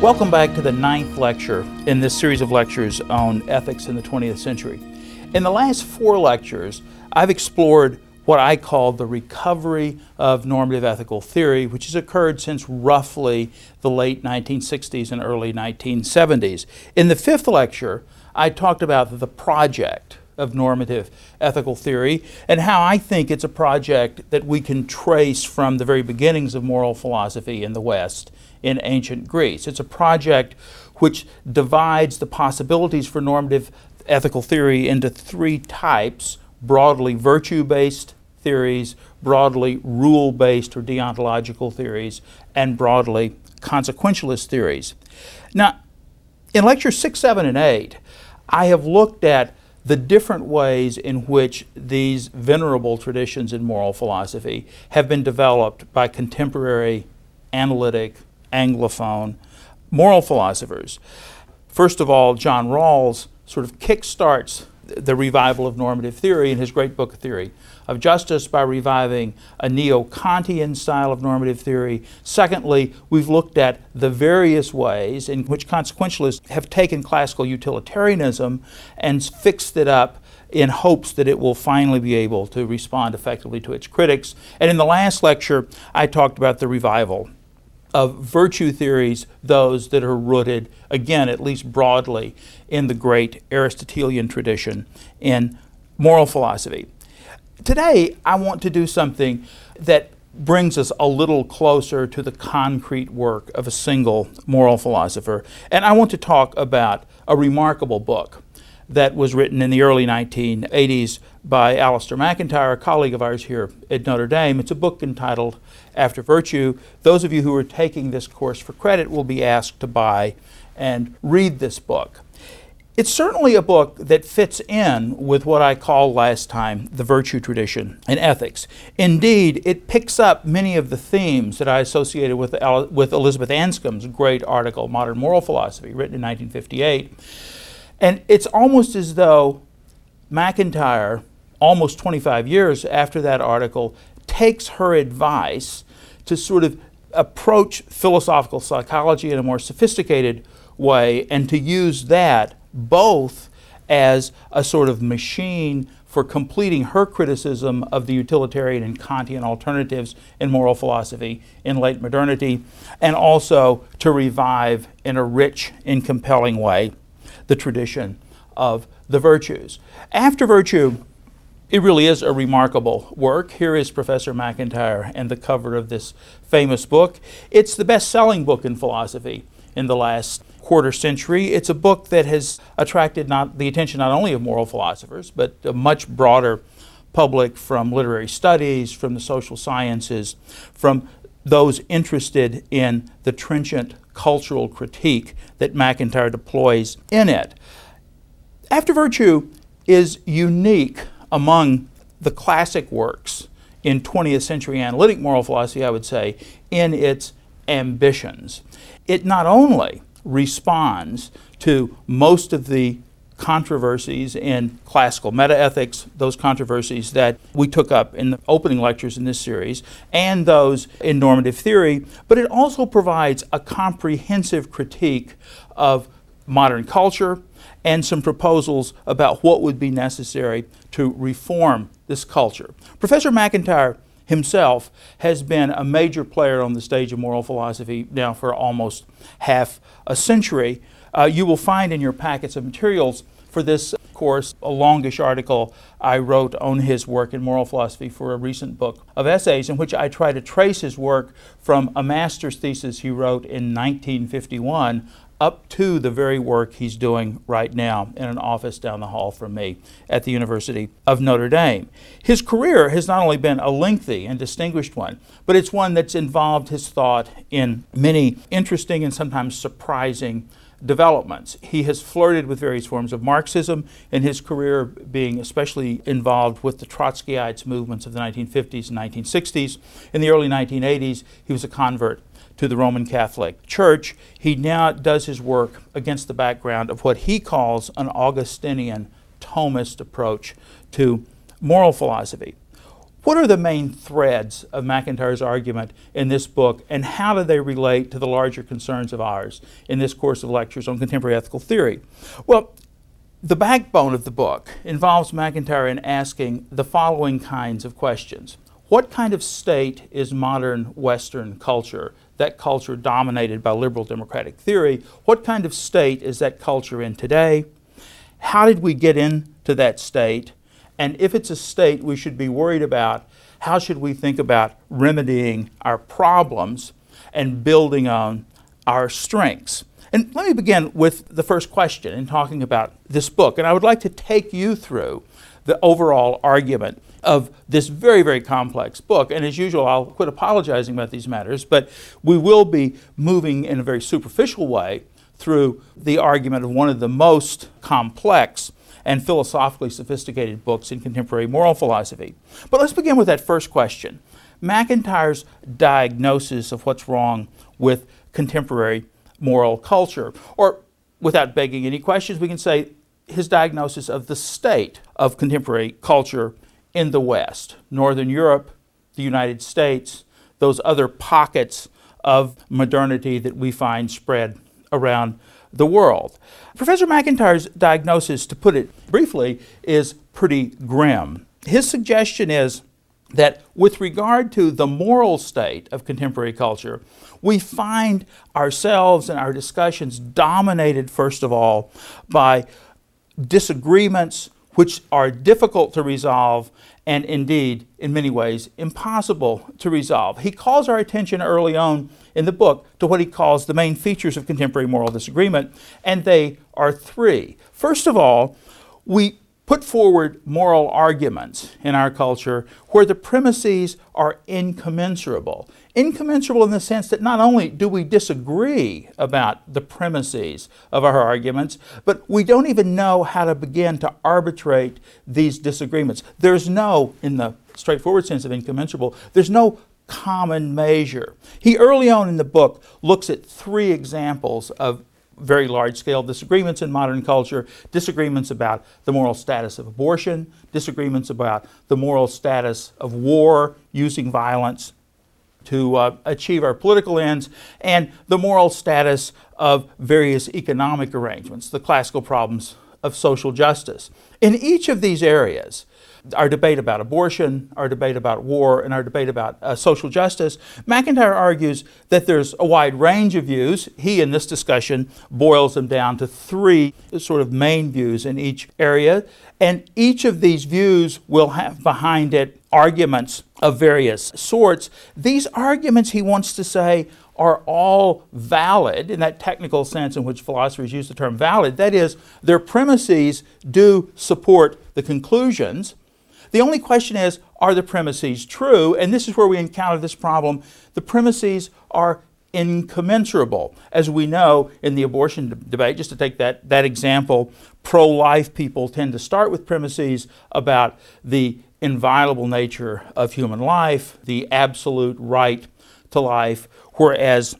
Welcome back to the ninth lecture in this series of lectures on ethics in the 20th century. In the last four lectures, I've explored what I call the recovery of normative ethical theory, which has occurred since roughly the late 1960s and early 1970s. In the fifth lecture, I talked about the project of normative ethical theory and how I think it's a project that we can trace from the very beginnings of moral philosophy in the West in ancient Greece. It's a project which divides the possibilities for normative ethical theory into three types broadly virtue based theories, broadly rule based or deontological theories, and broadly consequentialist theories. Now, in lectures 6, 7, and 8, I have looked at the different ways in which these venerable traditions in moral philosophy have been developed by contemporary analytic Anglophone moral philosophers. First of all, John Rawls sort of kickstarts the revival of normative theory in his great book, Theory of Justice, by reviving a neo Kantian style of normative theory. Secondly, we've looked at the various ways in which consequentialists have taken classical utilitarianism and fixed it up in hopes that it will finally be able to respond effectively to its critics. And in the last lecture, I talked about the revival of virtue theories, those that are rooted, again, at least broadly, in the great Aristotelian tradition in moral philosophy. Today, I want to do something that brings us a little closer to the concrete work of a single moral philosopher. And I want to talk about a remarkable book that was written in the early 1980s by Alasdair MacIntyre, a colleague of ours here at Notre Dame. It's a book entitled After Virtue. Those of you who are taking this course for credit will be asked to buy and read this book. It's certainly a book that fits in with what I called last time the virtue tradition in ethics. Indeed, it picks up many of the themes that I associated with, with Elizabeth Anscombe's great article, Modern Moral Philosophy, written in 1958 and it's almost as though MacIntyre, almost 25 years after that article, takes her advice to sort of approach philosophical psychology in a more sophisticated way and to use that both as a sort of machine for completing her criticism of the utilitarian and Kantian alternatives in moral philosophy in late modernity, and also to revive in a rich and compelling way the tradition of the virtues. After virtue, it really is a remarkable work. Here is Professor MacIntyre and the cover of this famous book. It's the best selling book in philosophy in the last quarter century. It's a book that has attracted not the attention not only of moral philosophers, but a much broader public from literary studies, from the social sciences, from those interested in the trenchant cultural critique that MacIntyre deploys in it. After Virtue is unique among the classic works in 20th century analytic moral philosophy, I would say, in its ambitions. It not only responds to most of the controversies in classical metaethics, those controversies that we took up in the opening lectures in this series, and those in normative theory, but it also provides a comprehensive critique of modern culture and some proposals about what would be necessary to reform this culture. Professor MacIntyre himself has been a major player on the stage of moral philosophy now for almost half a century. Uh, you will find in your packets of materials for this course a longish article I wrote on his work in moral philosophy for a recent book of essays in which I try to trace his work from a master's thesis he wrote in 1951 up to the very work he's doing right now in an office down the hall from me at the University of Notre Dame. His career has not only been a lengthy and distinguished one, but it's one that's involved his thought in many interesting and sometimes surprising developments. He has flirted with various forms of Marxism in his career, being especially involved with the Trotskyites movements of the 1950s and 1960s. In the early 1980s, he was a convert to the Roman Catholic Church. He now does his work against the background of what he calls an Augustinian Thomist approach to moral philosophy. What are the main threads of MacIntyre's argument in this book, and how do they relate to the larger concerns of ours in this course of lectures on contemporary ethical theory? Well, the backbone of the book involves MacIntyre in asking the following kinds of questions. What kind of state is modern Western culture, that culture dominated by liberal democratic theory? What kind of state is that culture in today? How did we get into that state? And if it's a state we should be worried about, how should we think about remedying our problems and building on our strengths? And let me begin with the first question in talking about this book. And I would like to take you through the overall argument of this very, very complex book. And as usual, I'll quit apologizing about these matters, but we will be moving in a very superficial way through the argument of one of the most complex and philosophically sophisticated books in contemporary moral philosophy. But let's begin with that first question MacIntyre's diagnosis of what's wrong with contemporary moral culture. Or, without begging any questions, we can say his diagnosis of the state of contemporary culture in the West, Northern Europe, the United States, those other pockets of modernity that we find spread around the world. Professor MacIntyre's diagnosis, to put it briefly, is pretty grim. His suggestion is that with regard to the moral state of contemporary culture, we find ourselves and our discussions dominated, first of all, by disagreements which are difficult to resolve and indeed, in many ways, impossible to resolve. He calls our attention early on in the book to what he calls the main features of contemporary moral disagreement, and they are three. First of all, we put forward moral arguments in our culture where the premises are incommensurable. Incommensurable in the sense that not only do we disagree about the premises of our arguments, but we don't even know how to begin to arbitrate these disagreements. There's no, in the straightforward sense of incommensurable, there's no common measure. He early on in the book looks at three examples of very large scale disagreements in modern culture disagreements about the moral status of abortion, disagreements about the moral status of war, using violence to uh, achieve our political ends, and the moral status of various economic arrangements, the classical problems of social justice. In each of these areas, our debate about abortion, our debate about war, and our debate about uh, social justice, MacIntyre argues that there's a wide range of views. He, in this discussion, boils them down to three sort of main views in each area. And each of these views will have behind it arguments of various sorts. These arguments, he wants to say, are all valid in that technical sense in which philosophers use the term valid. That is, their premises do support the conclusions, the only question is are the premises true? And this is where we encounter this problem. The premises are incommensurable. As we know in the abortion debate, just to take that, that example, pro life people tend to start with premises about the inviolable nature of human life, the absolute right to life, whereas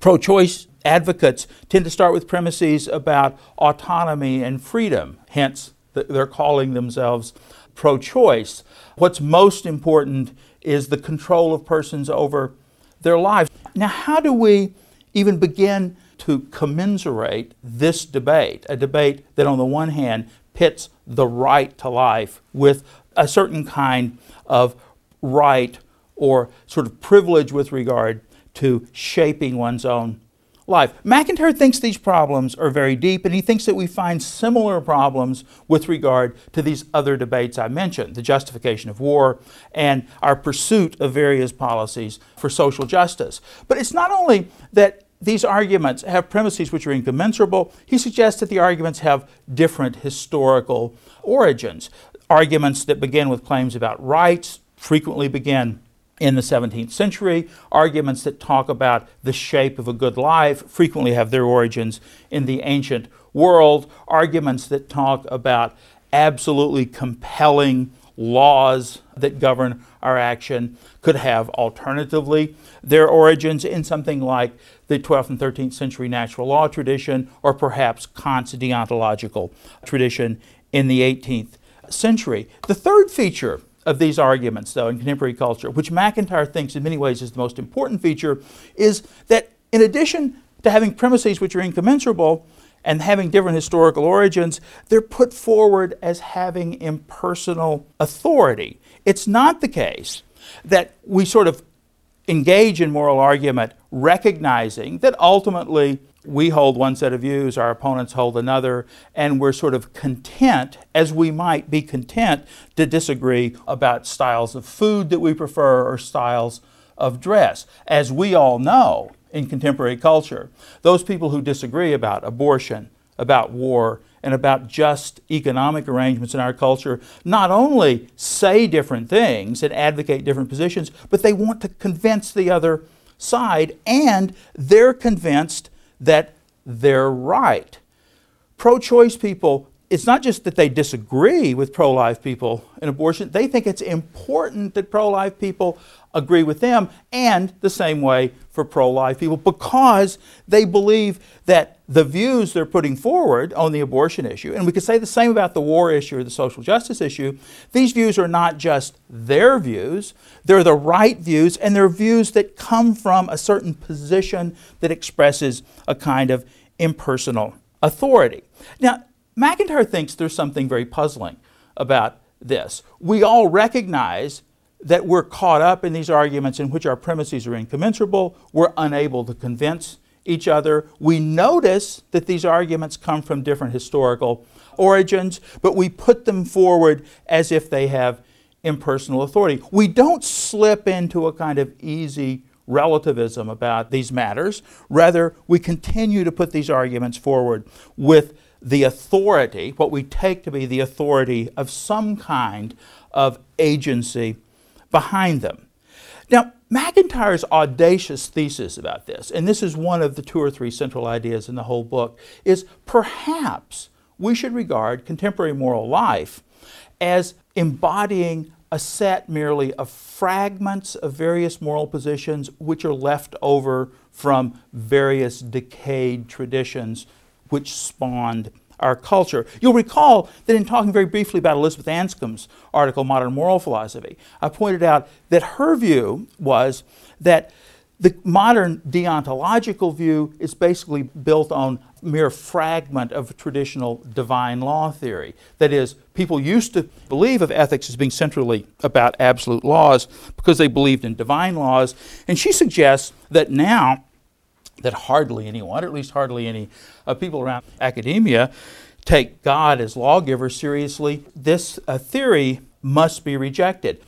pro choice advocates tend to start with premises about autonomy and freedom, hence, they're calling themselves pro choice, what's most important is the control of persons over their lives. Now, how do we even begin to commiserate this debate? A debate that, on the one hand, pits the right to life with a certain kind of right or sort of privilege with regard to shaping one's own life. MacIntyre thinks these problems are very deep, and he thinks that we find similar problems with regard to these other debates I mentioned the justification of war and our pursuit of various policies for social justice. But it's not only that these arguments have premises which are incommensurable, he suggests that the arguments have different historical origins. Arguments that begin with claims about rights frequently begin in the 17th century. Arguments that talk about the shape of a good life frequently have their origins in the ancient world. Arguments that talk about absolutely compelling laws that govern our action could have alternatively their origins in something like the 12th and 13th century natural law tradition or perhaps Kant's deontological tradition in the 18th century. The third feature of these arguments, though, in contemporary culture, which MacIntyre thinks in many ways is the most important feature, is that in addition to having premises which are incommensurable and having different historical origins, they're put forward as having impersonal authority. It's not the case that we sort of engage in moral argument recognizing that ultimately we hold one set of views, our opponents hold another, and we're sort of content, as we might be content, to disagree about styles of food that we prefer or styles of dress. As we all know in contemporary culture, those people who disagree about abortion, about war, and about just economic arrangements in our culture not only say different things and advocate different positions, but they want to convince the other side, and they're convinced that they're right. Pro choice people, it's not just that they disagree with pro life people in abortion, they think it's important that pro life people agree with them, and the same way for pro life people because they believe that the views they're putting forward on the abortion issue, and we could say the same about the war issue or the social justice issue, these views are not just their views, they're the right views, and they're views that come from a certain position that expresses a kind of impersonal authority. Now, MacIntyre thinks there's something very puzzling about this. We all recognize that we're caught up in these arguments in which our premises are incommensurable, we're unable to convince each other. We notice that these arguments come from different historical origins, but we put them forward as if they have impersonal authority. We don't slip into a kind of easy relativism about these matters. Rather, we continue to put these arguments forward with the authority, what we take to be the authority of some kind of agency behind them. Now, MacIntyre's audacious thesis about this, and this is one of the two or three central ideas in the whole book, is perhaps we should regard contemporary moral life as embodying a set merely of fragments of various moral positions which are left over from various decayed traditions which spawned our culture. You'll recall that in talking very briefly about Elizabeth Anscombe's article, Modern Moral Philosophy, I pointed out that her view was that the modern deontological view is basically built on mere fragment of traditional divine law theory. That is, people used to believe of ethics as being centrally about absolute laws because they believed in divine laws. And she suggests that now that hardly anyone, or at least hardly any uh, people around academia, take God as lawgiver seriously, this uh, theory must be rejected.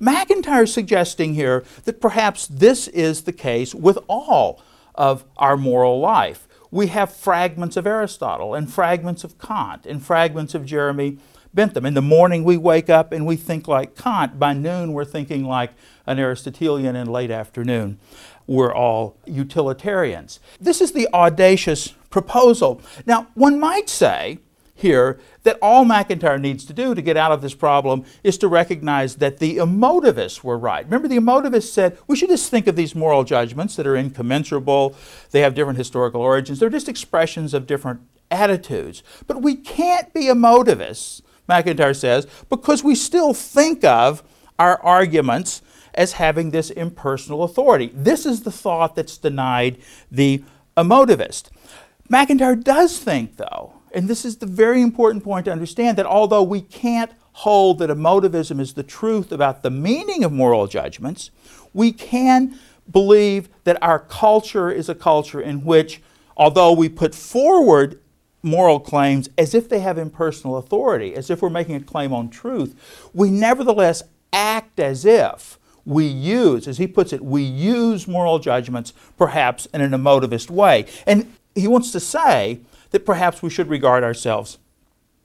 MacIntyre is suggesting here that perhaps this is the case with all of our moral life. We have fragments of Aristotle and fragments of Kant and fragments of Jeremy Bentham. In the morning, we wake up and we think like Kant. By noon, we're thinking like an Aristotelian, and late afternoon, we're all utilitarians. This is the audacious proposal. Now, one might say here that all MacIntyre needs to do to get out of this problem is to recognize that the emotivists were right. Remember, the emotivists said we should just think of these moral judgments that are incommensurable, they have different historical origins, they're just expressions of different attitudes. But we can't be emotivists, MacIntyre says, because we still think of our arguments as having this impersonal authority. This is the thought that's denied the emotivist. MacIntyre does think, though, and this is the very important point to understand, that although we can't hold that emotivism is the truth about the meaning of moral judgments, we can believe that our culture is a culture in which, although we put forward moral claims as if they have impersonal authority, as if we're making a claim on truth, we nevertheless act as if we use, as he puts it, we use moral judgments perhaps in an emotivist way. And he wants to say that perhaps we should regard ourselves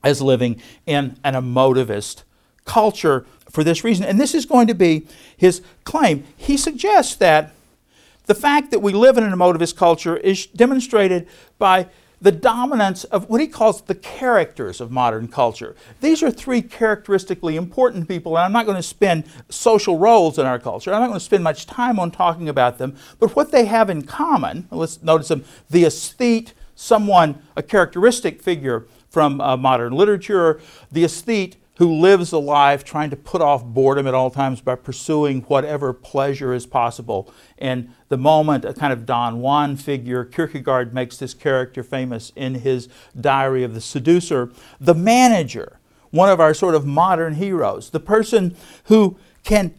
as living in an emotivist culture for this reason. And this is going to be his claim. He suggests that the fact that we live in an emotivist culture is demonstrated by the dominance of what he calls the characters of modern culture. These are three characteristically important people, and I'm not going to spend social roles in our culture. I'm not going to spend much time on talking about them, but what they have in common, let's notice them the aesthete, someone, a characteristic figure from uh, modern literature, the aesthete who lives a life trying to put off boredom at all times by pursuing whatever pleasure is possible. In the moment, a kind of Don Juan figure, Kierkegaard makes this character famous in his Diary of the Seducer. The manager, one of our sort of modern heroes, the person who can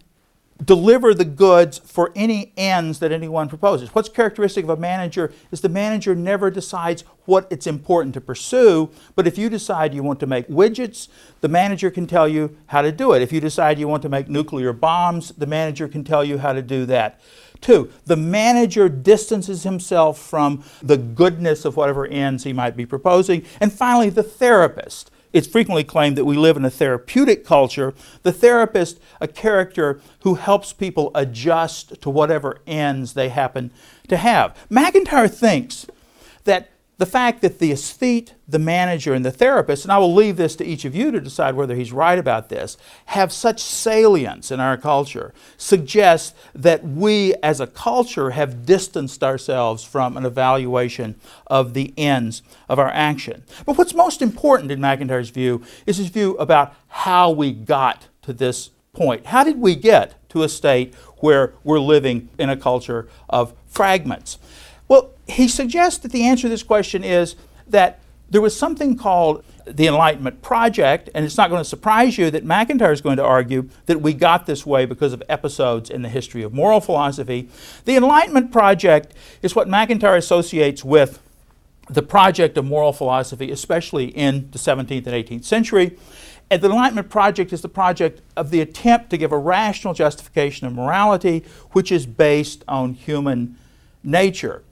deliver the goods for any ends that anyone proposes. What's characteristic of a manager is the manager never decides what it's important to pursue, but if you decide you want to make widgets, the manager can tell you how to do it. If you decide you want to make nuclear bombs, the manager can tell you how to do that. Two, the manager distances himself from the goodness of whatever ends he might be proposing. And finally, the therapist it's frequently claimed that we live in a therapeutic culture. The therapist, a character who helps people adjust to whatever ends they happen to have. MacIntyre thinks that the fact that the aesthete, the manager, and the therapist, and I will leave this to each of you to decide whether he's right about this, have such salience in our culture suggests that we as a culture have distanced ourselves from an evaluation of the ends of our action. But what's most important in MacIntyre's view is his view about how we got to this point. How did we get to a state where we're living in a culture of fragments? Well, he suggests that the answer to this question is that there was something called the Enlightenment Project, and it's not going to surprise you that MacIntyre is going to argue that we got this way because of episodes in the history of moral philosophy. The Enlightenment Project is what MacIntyre associates with the project of moral philosophy, especially in the 17th and 18th century. And the Enlightenment Project is the project of the attempt to give a rational justification of morality, which is based on human nature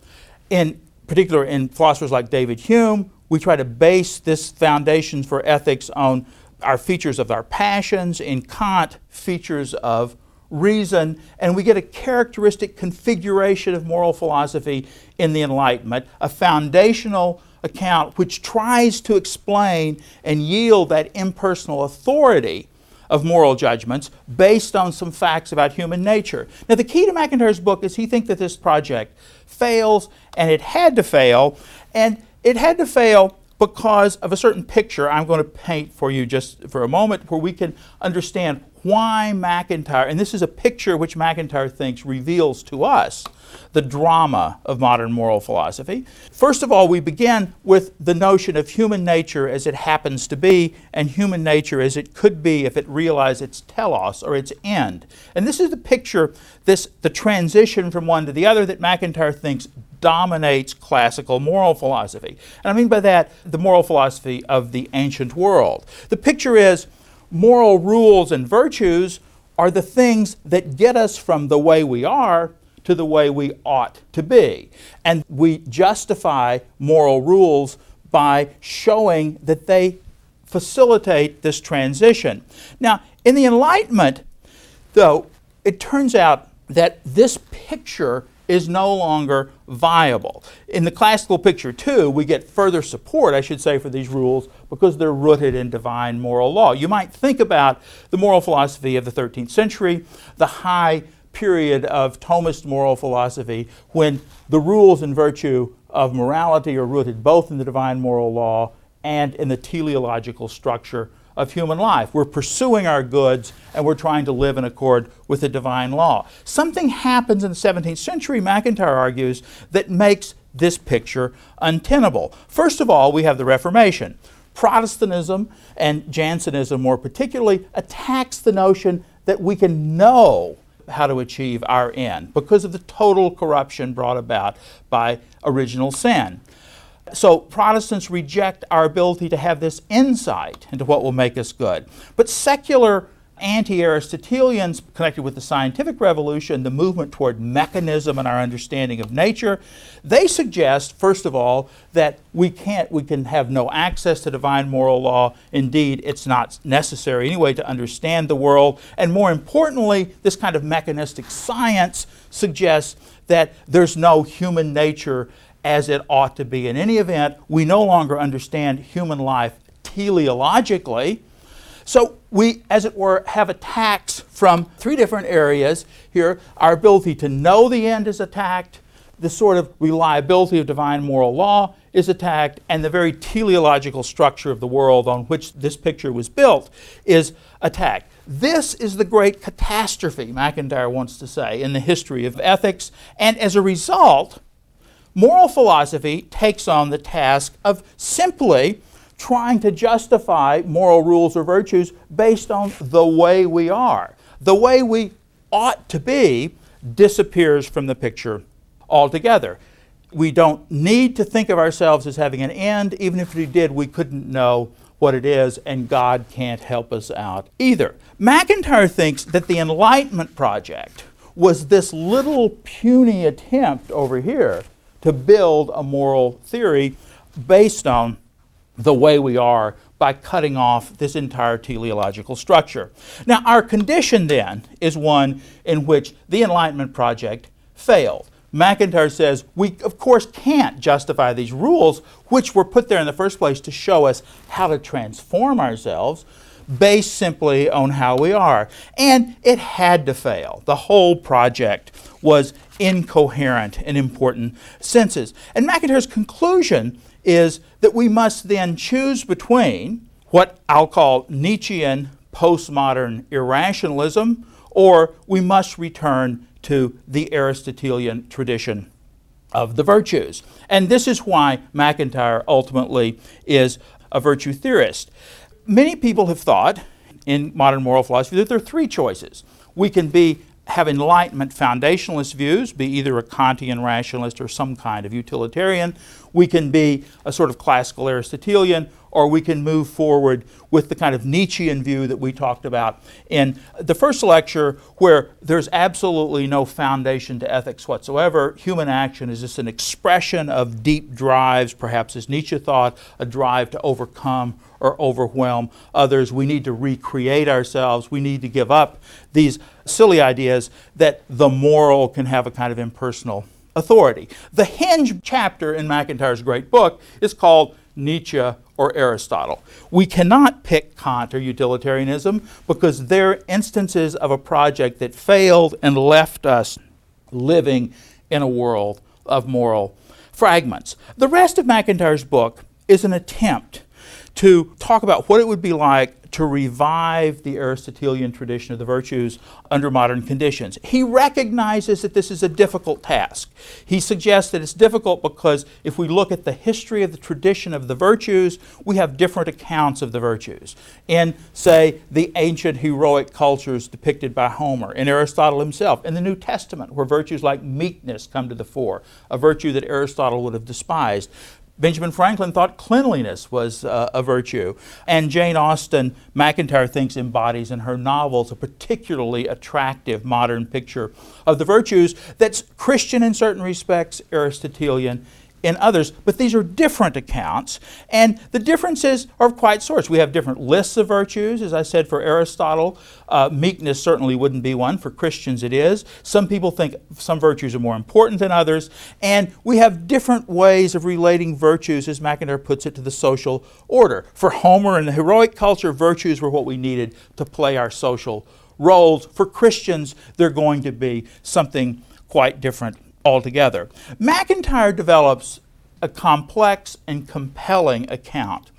in particular in philosophers like David Hume, we try to base this foundation for ethics on our features of our passions, in Kant, features of reason, and we get a characteristic configuration of moral philosophy in the Enlightenment, a foundational account which tries to explain and yield that impersonal authority of moral judgments based on some facts about human nature. Now, the key to MacIntyre's book is he thinks that this project fails, and it had to fail, and it had to fail because of a certain picture I'm going to paint for you just for a moment where we can understand why MacIntyre, and this is a picture which MacIntyre thinks reveals to us the drama of modern moral philosophy. First of all, we begin with the notion of human nature as it happens to be, and human nature as it could be if it realized its telos or its end. And this is the picture, this the transition from one to the other that MacIntyre thinks dominates classical moral philosophy. And I mean by that the moral philosophy of the ancient world. The picture is moral rules and virtues are the things that get us from the way we are to the way we ought to be. And we justify moral rules by showing that they facilitate this transition. Now, in the Enlightenment, though, it turns out that this picture is no longer viable. In the classical picture, too, we get further support, I should say, for these rules because they're rooted in divine moral law. You might think about the moral philosophy of the 13th century, the high period of Thomist moral philosophy, when the rules and virtue of morality are rooted both in the divine moral law and in the teleological structure of human life. We're pursuing our goods and we're trying to live in accord with the divine law. Something happens in the 17th century, MacIntyre argues, that makes this picture untenable. First of all, we have the Reformation. Protestantism and Jansenism, more particularly, attacks the notion that we can know how to achieve our end because of the total corruption brought about by original sin. So Protestants reject our ability to have this insight into what will make us good. But secular anti Aristotelians connected with the scientific revolution, the movement toward mechanism and our understanding of nature, they suggest, first of all, that we can't, we can have no access to divine moral law. Indeed, it's not necessary anyway to understand the world. And more importantly, this kind of mechanistic science suggests that there's no human nature as it ought to be. In any event, we no longer understand human life teleologically so we, as it were, have attacks from three different areas here. Our ability to know the end is attacked, the sort of reliability of divine moral law is attacked, and the very teleological structure of the world on which this picture was built is attacked. This is the great catastrophe, MacIntyre wants to say, in the history of ethics, and as a result, moral philosophy takes on the task of simply trying to justify moral rules or virtues based on the way we are. The way we ought to be disappears from the picture altogether. We don't need to think of ourselves as having an end. Even if we did, we couldn't know what it is, and God can't help us out either. MacIntyre thinks that the Enlightenment Project was this little puny attempt over here to build a moral theory based on the way we are by cutting off this entire teleological structure. Now, our condition then is one in which the Enlightenment Project failed. MacIntyre says we, of course, can't justify these rules, which were put there in the first place to show us how to transform ourselves, based simply on how we are. And it had to fail. The whole project was incoherent in important senses. And MacIntyre's conclusion is that we must then choose between what I'll call Nietzschean postmodern irrationalism, or we must return to the Aristotelian tradition of the virtues. And this is why MacIntyre ultimately is a virtue theorist. Many people have thought in modern moral philosophy that there are three choices. We can be have Enlightenment foundationalist views, be either a Kantian rationalist or some kind of utilitarian. We can be a sort of classical Aristotelian, or we can move forward with the kind of Nietzschean view that we talked about in the first lecture, where there's absolutely no foundation to ethics whatsoever. Human action is just an expression of deep drives, perhaps as Nietzsche thought, a drive to overcome or overwhelm others. We need to recreate ourselves. We need to give up these silly ideas that the moral can have a kind of impersonal authority. The hinge chapter in MacIntyre's great book is called Nietzsche or Aristotle. We cannot pick Kant or utilitarianism because they're instances of a project that failed and left us living in a world of moral fragments. The rest of MacIntyre's book is an attempt to talk about what it would be like to revive the Aristotelian tradition of the virtues under modern conditions. He recognizes that this is a difficult task. He suggests that it's difficult because if we look at the history of the tradition of the virtues, we have different accounts of the virtues. In, say, the ancient heroic cultures depicted by Homer, in Aristotle himself, in the New Testament, where virtues like meekness come to the fore, a virtue that Aristotle would have despised. Benjamin Franklin thought cleanliness was uh, a virtue. And Jane Austen, MacIntyre thinks, embodies in her novels a particularly attractive modern picture of the virtues that's Christian in certain respects, Aristotelian in others, but these are different accounts, and the differences are of quite sorts. We have different lists of virtues, as I said, for Aristotle. Uh, meekness certainly wouldn't be one. For Christians, it is. Some people think some virtues are more important than others, and we have different ways of relating virtues, as MacIntyre puts it, to the social order. For Homer and the heroic culture, virtues were what we needed to play our social roles. For Christians, they're going to be something quite different altogether. MacIntyre develops a complex and compelling account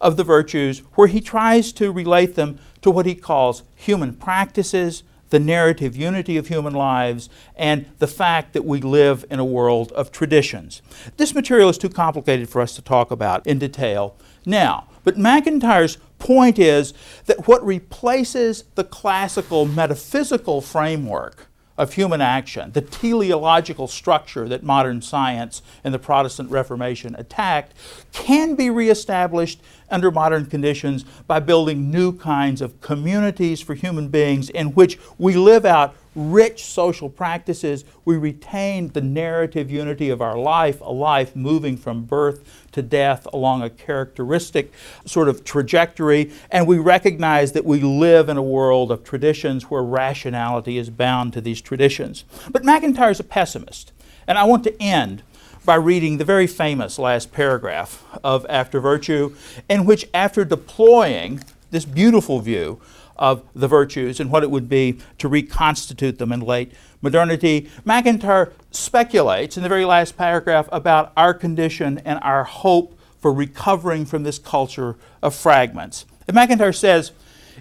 of the virtues where he tries to relate them to what he calls human practices, the narrative unity of human lives, and the fact that we live in a world of traditions. This material is too complicated for us to talk about in detail now, but MacIntyre's point is that what replaces the classical metaphysical framework of human action, the teleological structure that modern science and the Protestant Reformation attacked, can be reestablished under modern conditions by building new kinds of communities for human beings in which we live out rich social practices. We retain the narrative unity of our life, a life moving from birth to death along a characteristic sort of trajectory, and we recognize that we live in a world of traditions where rationality is bound to these traditions. But MacIntyre is a pessimist, and I want to end by reading the very famous last paragraph of After Virtue, in which, after deploying this beautiful view of the virtues and what it would be to reconstitute them in late modernity, MacIntyre speculates in the very last paragraph about our condition and our hope for recovering from this culture of fragments. And MacIntyre says,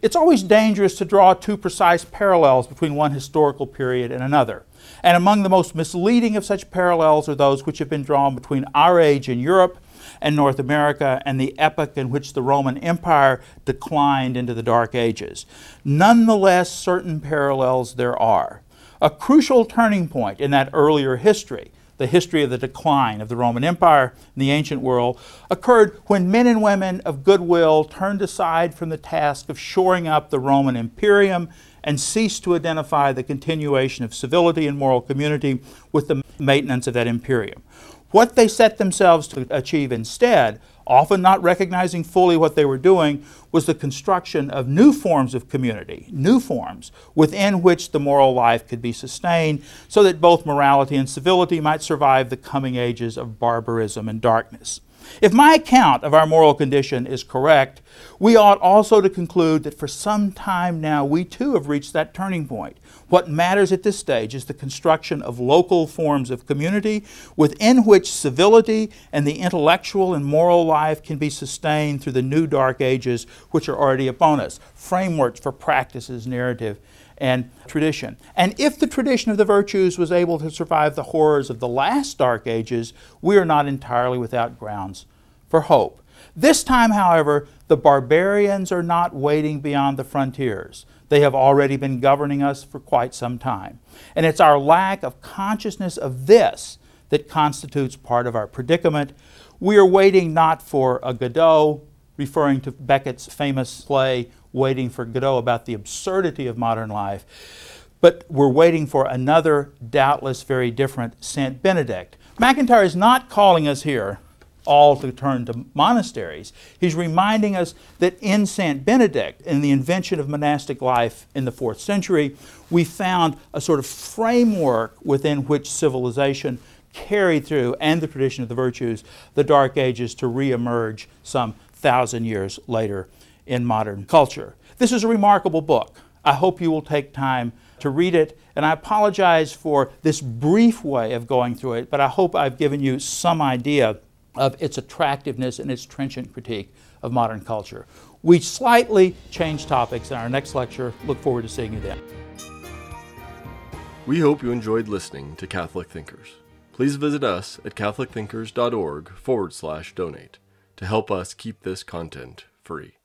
it's always dangerous to draw too precise parallels between one historical period and another. And among the most misleading of such parallels are those which have been drawn between our age in Europe and North America and the epoch in which the Roman Empire declined into the Dark Ages. Nonetheless, certain parallels there are. A crucial turning point in that earlier history, the history of the decline of the Roman Empire in the ancient world, occurred when men and women of goodwill turned aside from the task of shoring up the Roman Imperium and cease to identify the continuation of civility and moral community with the maintenance of that imperium. What they set themselves to achieve instead, often not recognizing fully what they were doing, was the construction of new forms of community, new forms within which the moral life could be sustained, so that both morality and civility might survive the coming ages of barbarism and darkness. If my account of our moral condition is correct, we ought also to conclude that for some time now we too have reached that turning point. What matters at this stage is the construction of local forms of community within which civility and the intellectual and moral life can be sustained through the new dark ages which are already upon us, frameworks for practices, narrative, and tradition. And if the tradition of the virtues was able to survive the horrors of the last dark ages, we are not entirely without grounds for hope. This time, however, the barbarians are not waiting beyond the frontiers. They have already been governing us for quite some time. And it's our lack of consciousness of this that constitutes part of our predicament. We are waiting not for a Godot, referring to Beckett's famous play, Waiting for Godot, about the absurdity of modern life, but we're waiting for another, doubtless very different Saint Benedict. MacIntyre is not calling us here all to turn to monasteries. He's reminding us that in St. Benedict, in the invention of monastic life in the fourth century, we found a sort of framework within which civilization carried through and the tradition of the virtues the Dark Ages to reemerge some thousand years later in modern culture. This is a remarkable book. I hope you will take time to read it, and I apologize for this brief way of going through it, but I hope I've given you some idea of its attractiveness and its trenchant critique of modern culture. We slightly change topics in our next lecture. Look forward to seeing you then. We hope you enjoyed listening to Catholic Thinkers. Please visit us at catholicthinkers.org forward slash donate to help us keep this content free.